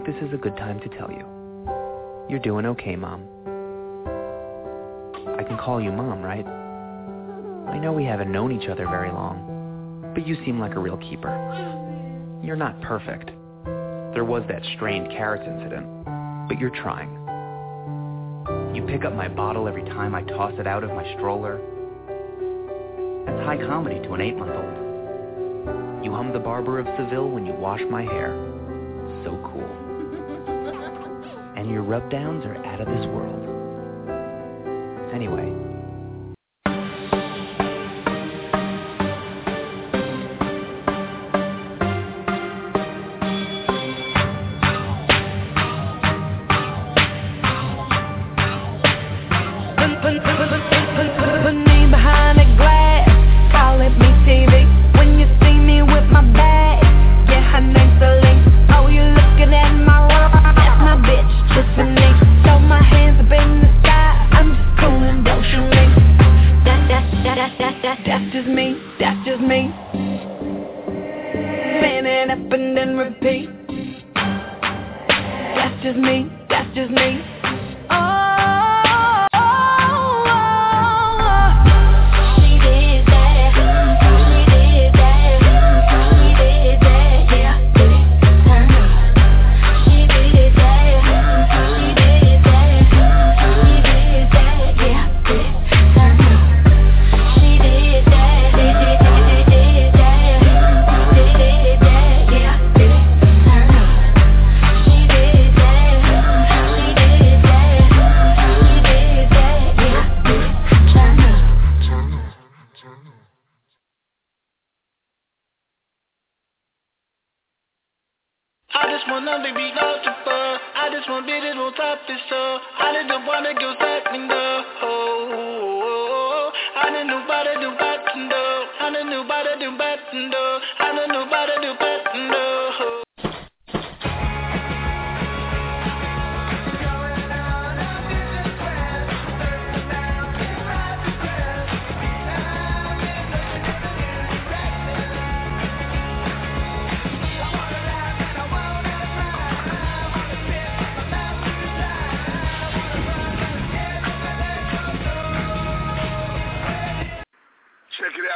think this is a good time to tell you. You're doing okay, Mom. I can call you Mom, right? I know we haven't known each other very long, but you seem like a real keeper. You're not perfect. There was that strained carrots incident, but you're trying. You pick up my bottle every time I toss it out of my stroller. That's high comedy to an eight-month-old. You hum the Barber of Seville when you wash my hair. Your rub-downs are out of this world. Anyway,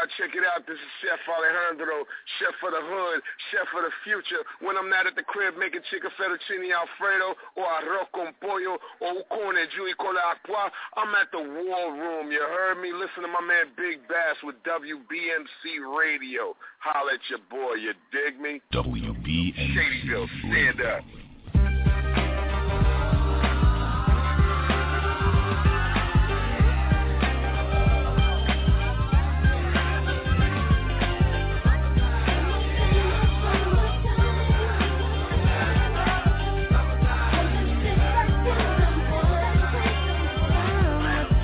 out, check it out. This is Chef Alejandro, chef for the hood, chef for the future. When I'm not at the crib making chicken fettuccine alfredo or arroz con pollo or con e giù con l'acqua, I'm at the war room. You heard me? Listen to my man Big Bass with WBMC Radio. Holla at your boy, you dig me? WBMC Shadyville, stand up.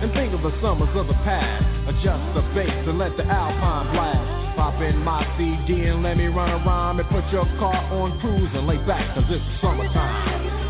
And think of the summers of the past. Adjust the bass and let the alpine blast. Pop in my CD and let me run a rhyme and put your car on cruise and lay back cause it's summertime.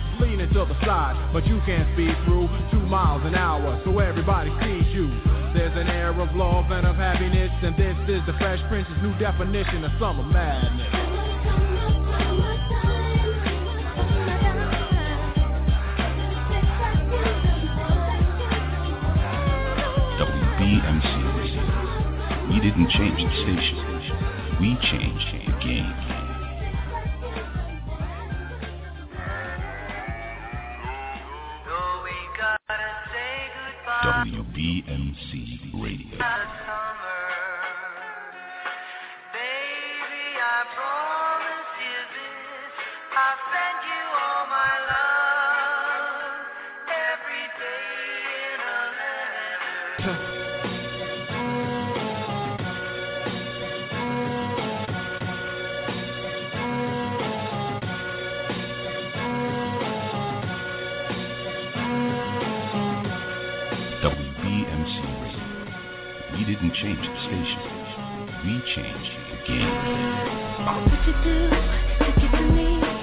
leanin' to the side, but you can't speed through two miles an hour, so everybody sees you. There's an air of love and of happiness, and this is the Fresh Prince's new definition of summer madness. WBMC We didn't change the station. We changed the game. WBMC Radio. Didn't change the station. We changed the game. What you do to get to me?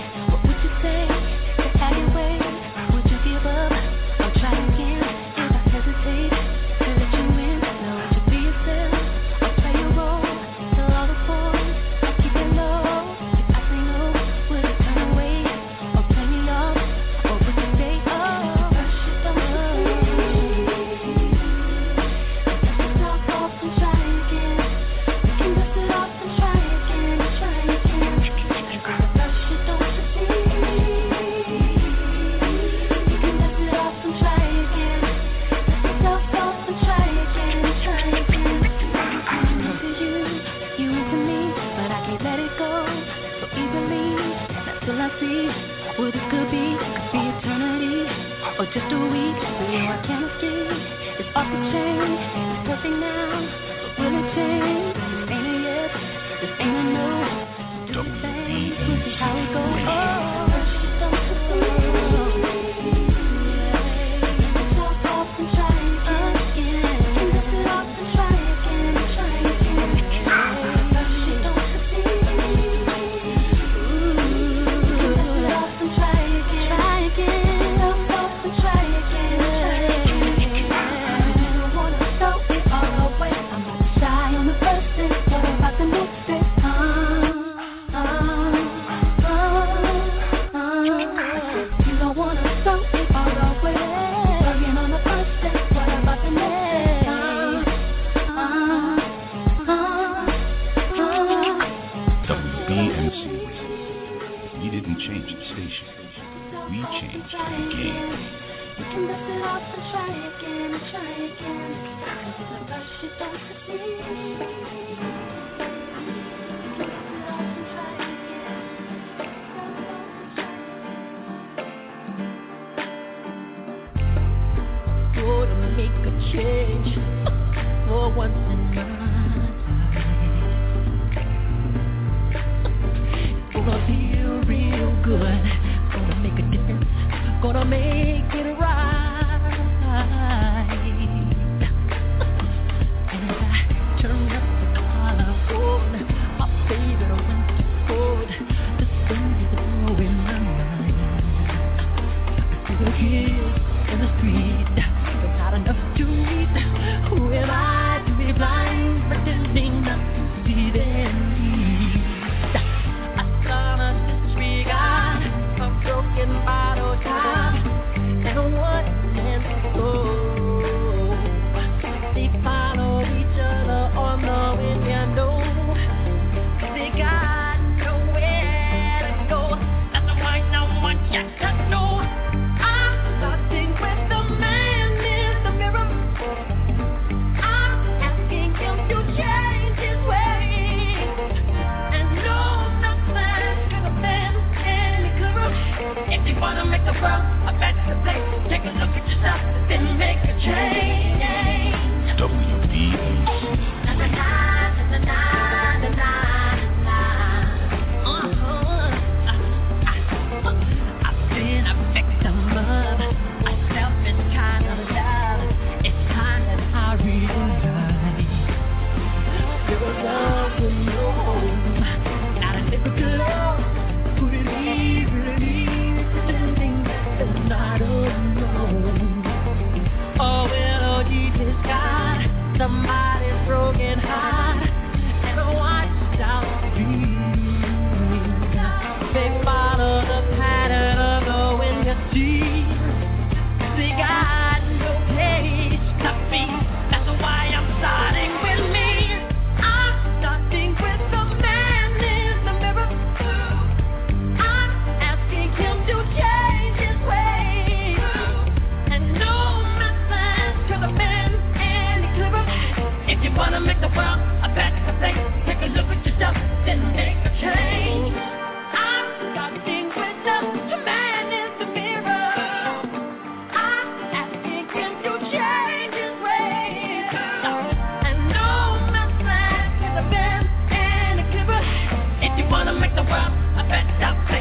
the world, a pet stop.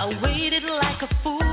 I waited like a fool.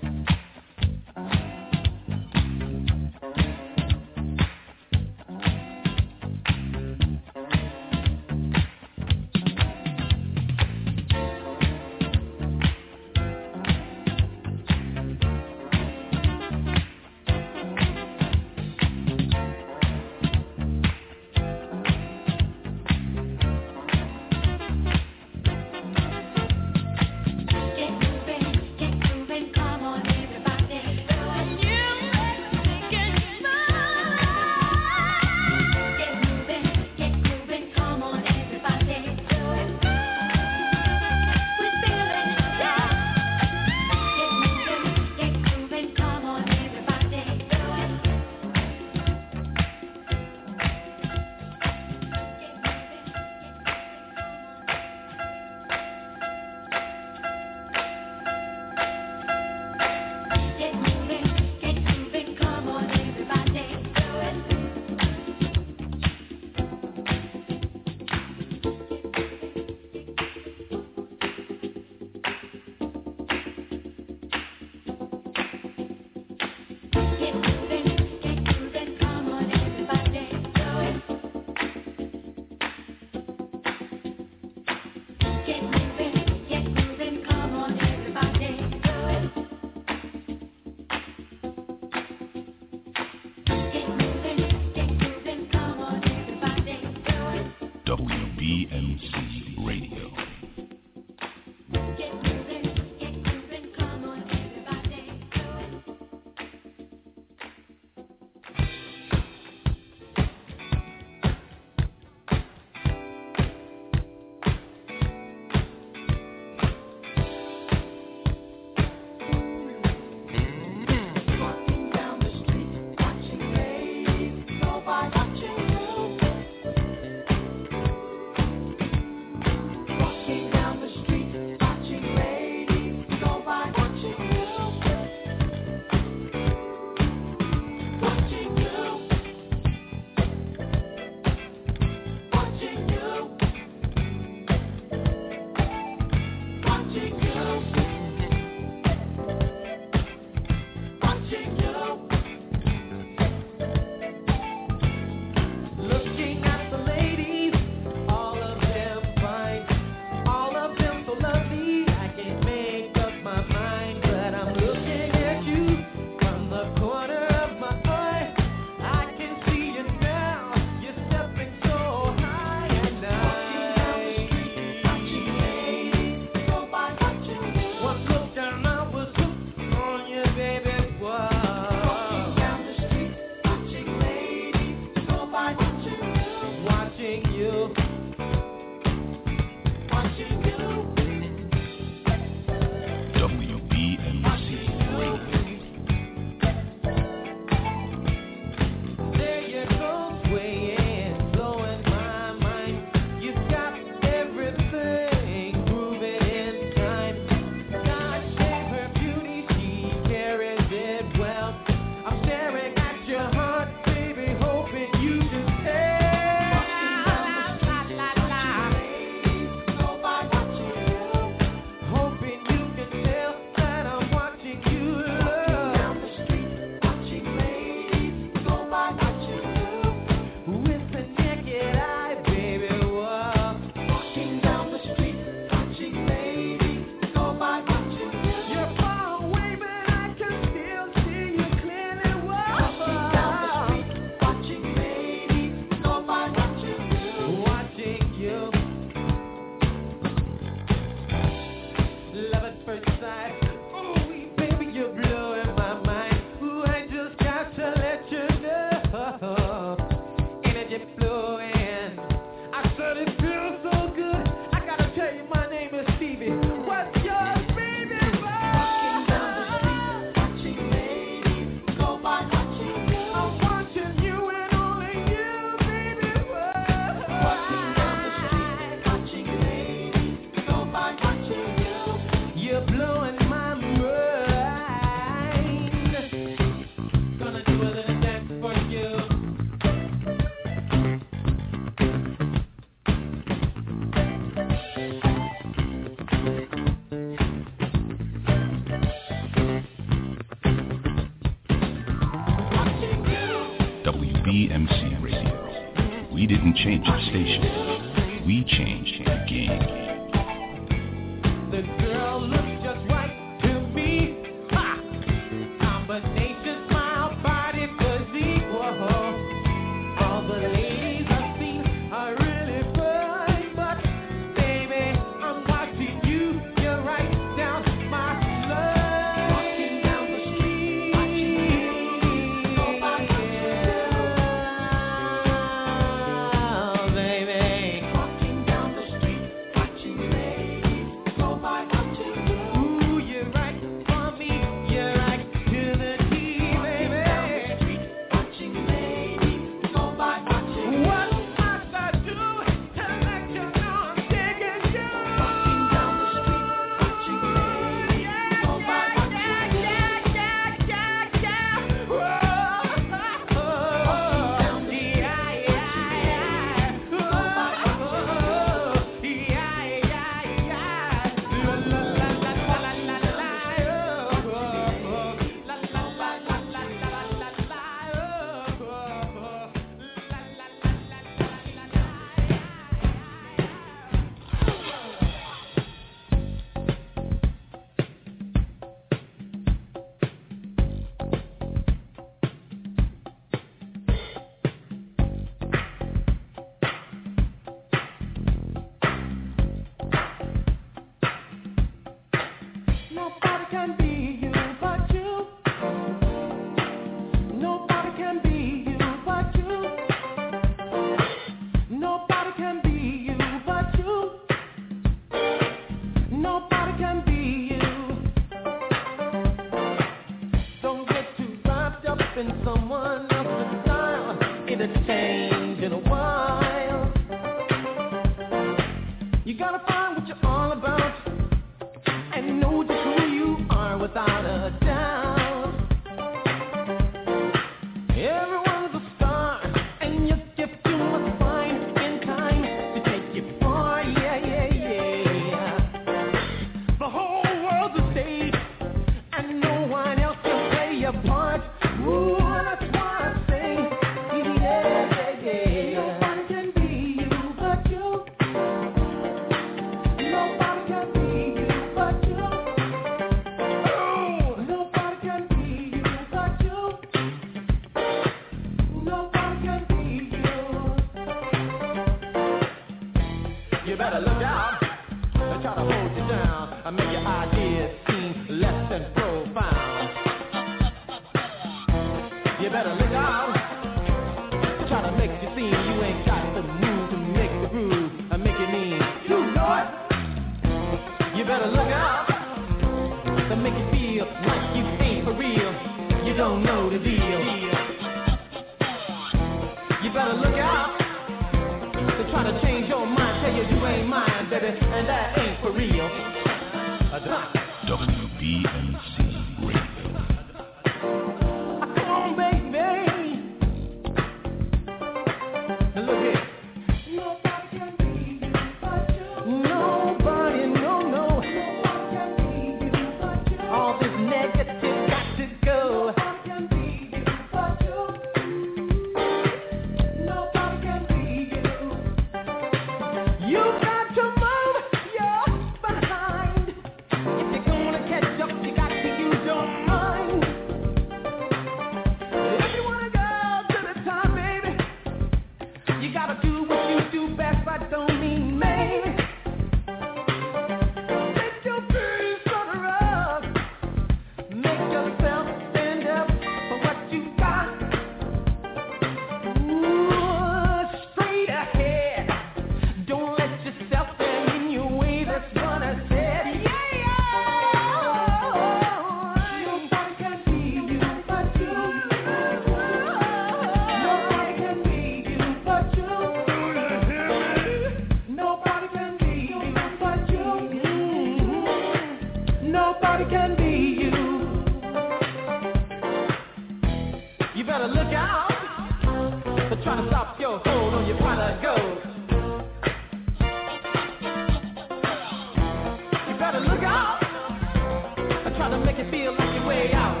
Try to make feel like way out.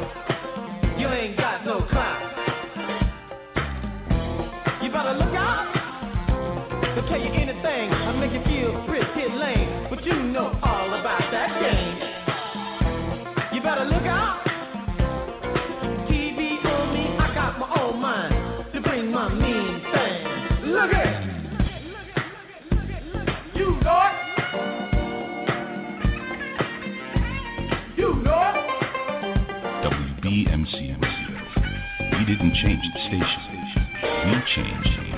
You ain't got no clout. You better look out. They'll tell you anything. I make you feel pretty lame. But you know all about that game. Didn't change the station. We changed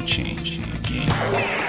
We the game.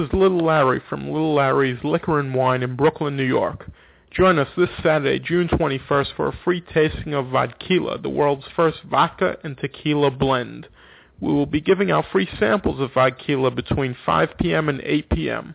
is Little Larry from Little Larry's Liquor and Wine in Brooklyn, New York. Join us this Saturday, June 21st, for a free tasting of Vodkila, the world's first vodka and tequila blend. We will be giving out free samples of Vodkila between 5 p.m. and 8 p.m.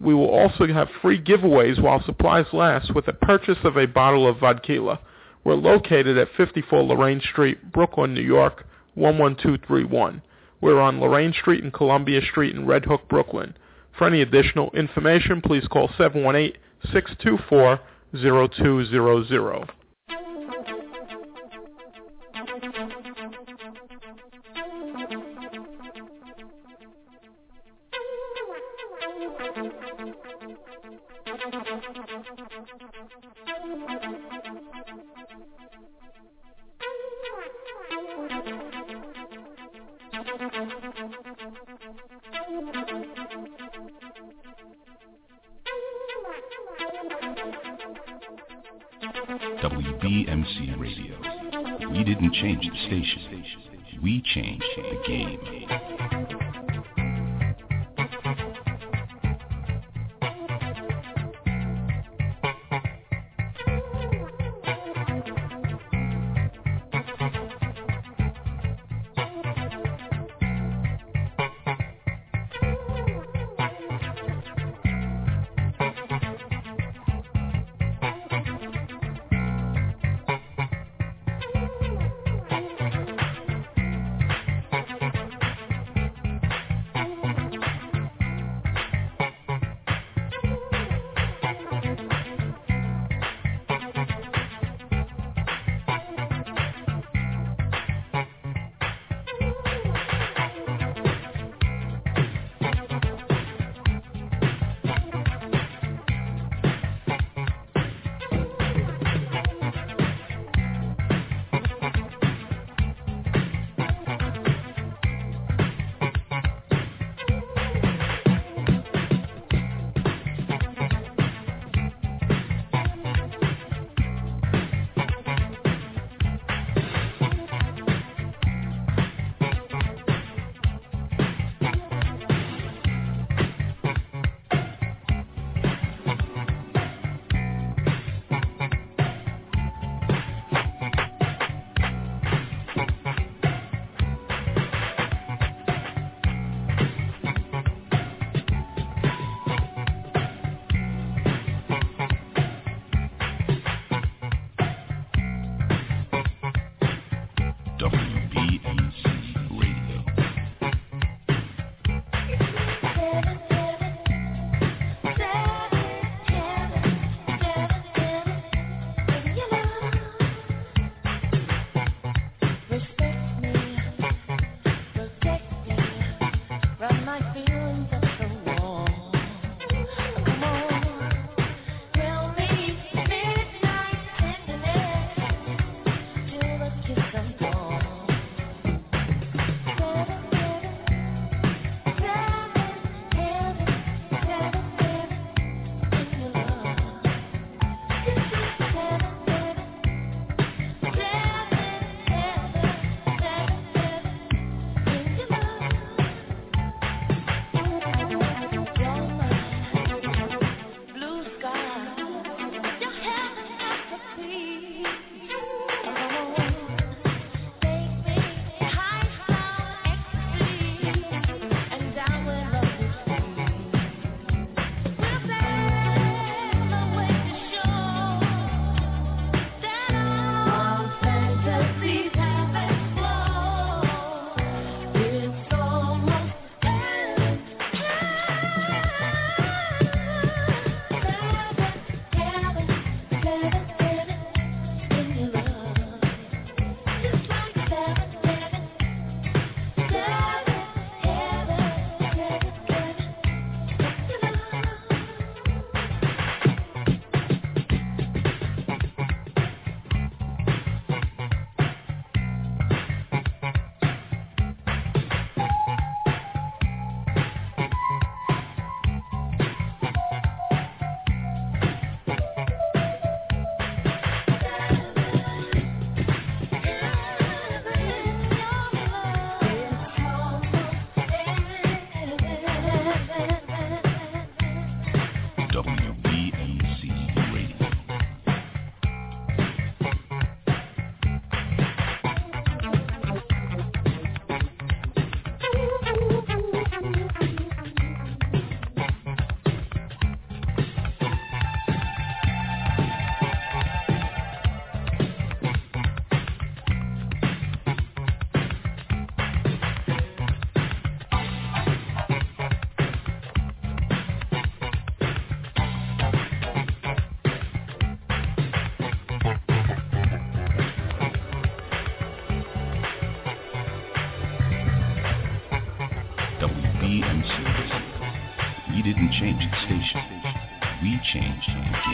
We will also have free giveaways while supplies last with a purchase of a bottle of Vodkila. We're located at 54 Lorraine Street, Brooklyn, New York, 11231. We're on Lorraine Street and Columbia Street in Red Hook, Brooklyn. For any additional information, please call 718 624 0200. game.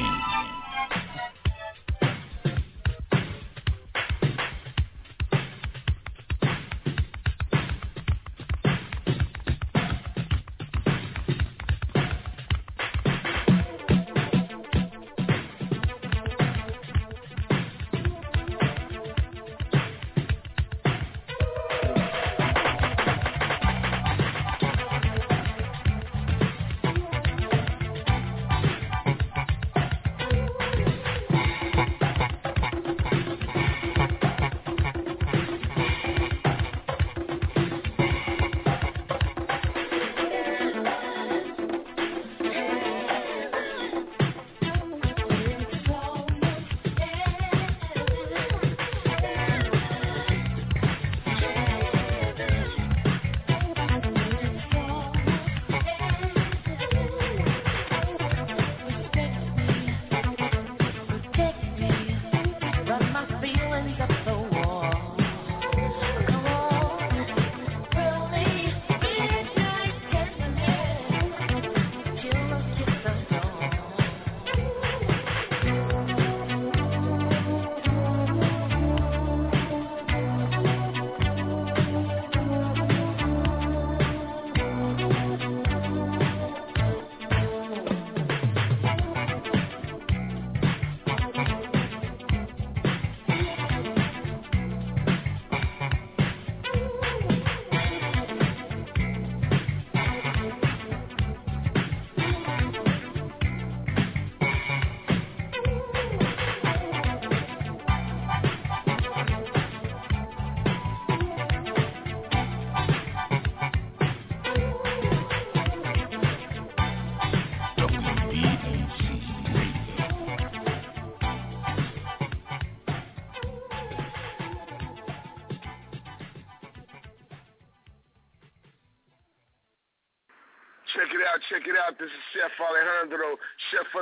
Changed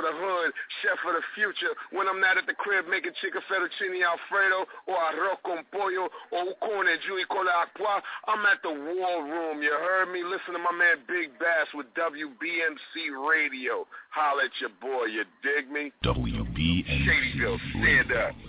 the hood, chef for the future. When I'm not at the crib making chicken fettuccine alfredo or arroz con pollo or ucone Julie con aqua, I'm at the war room. You heard me? Listen to my man Big Bass with WBMC Radio. Holla at your boy, you dig me? WBMC Shadyville, stand up.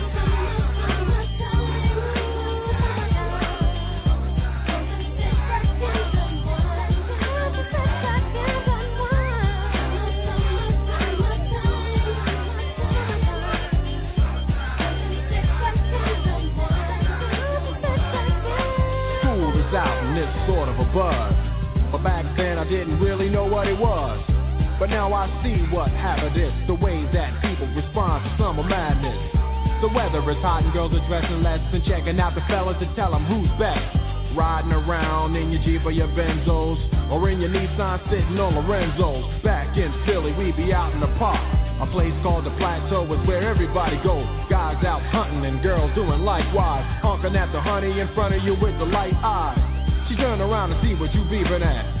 Now I see what happened is the way that people respond to summer madness. The weather is hot and girls are dressing less and checking out the fellas to tell them who's best. Riding around in your Jeep or your Benzos or in your Nissan sitting on Lorenzo's. Back in Philly, we be out in the park. A place called the Plateau is where everybody goes. Guys out hunting and girls doing likewise. Honking at the honey in front of you with the light eyes. She turn around to see what you beeping at.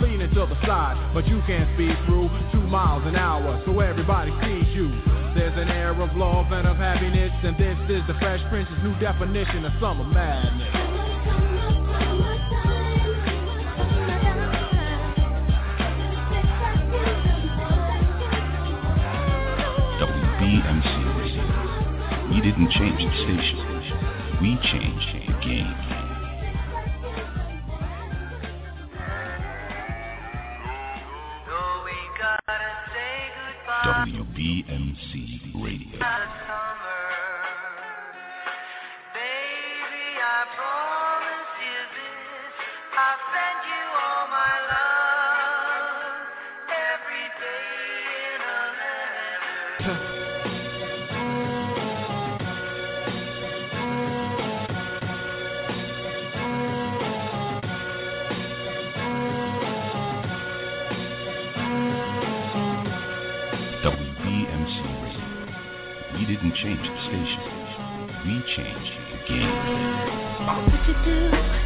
leaning to the side, but you can't speed through two miles an hour, so everybody sees you. There's an air of love and of happiness, and this is the Fresh Prince's new definition of summer madness. WBMC Radio. We didn't change the station. We changed the game. WBMC Radio. Didn't change the station. We changed the game. What would you do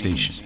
station.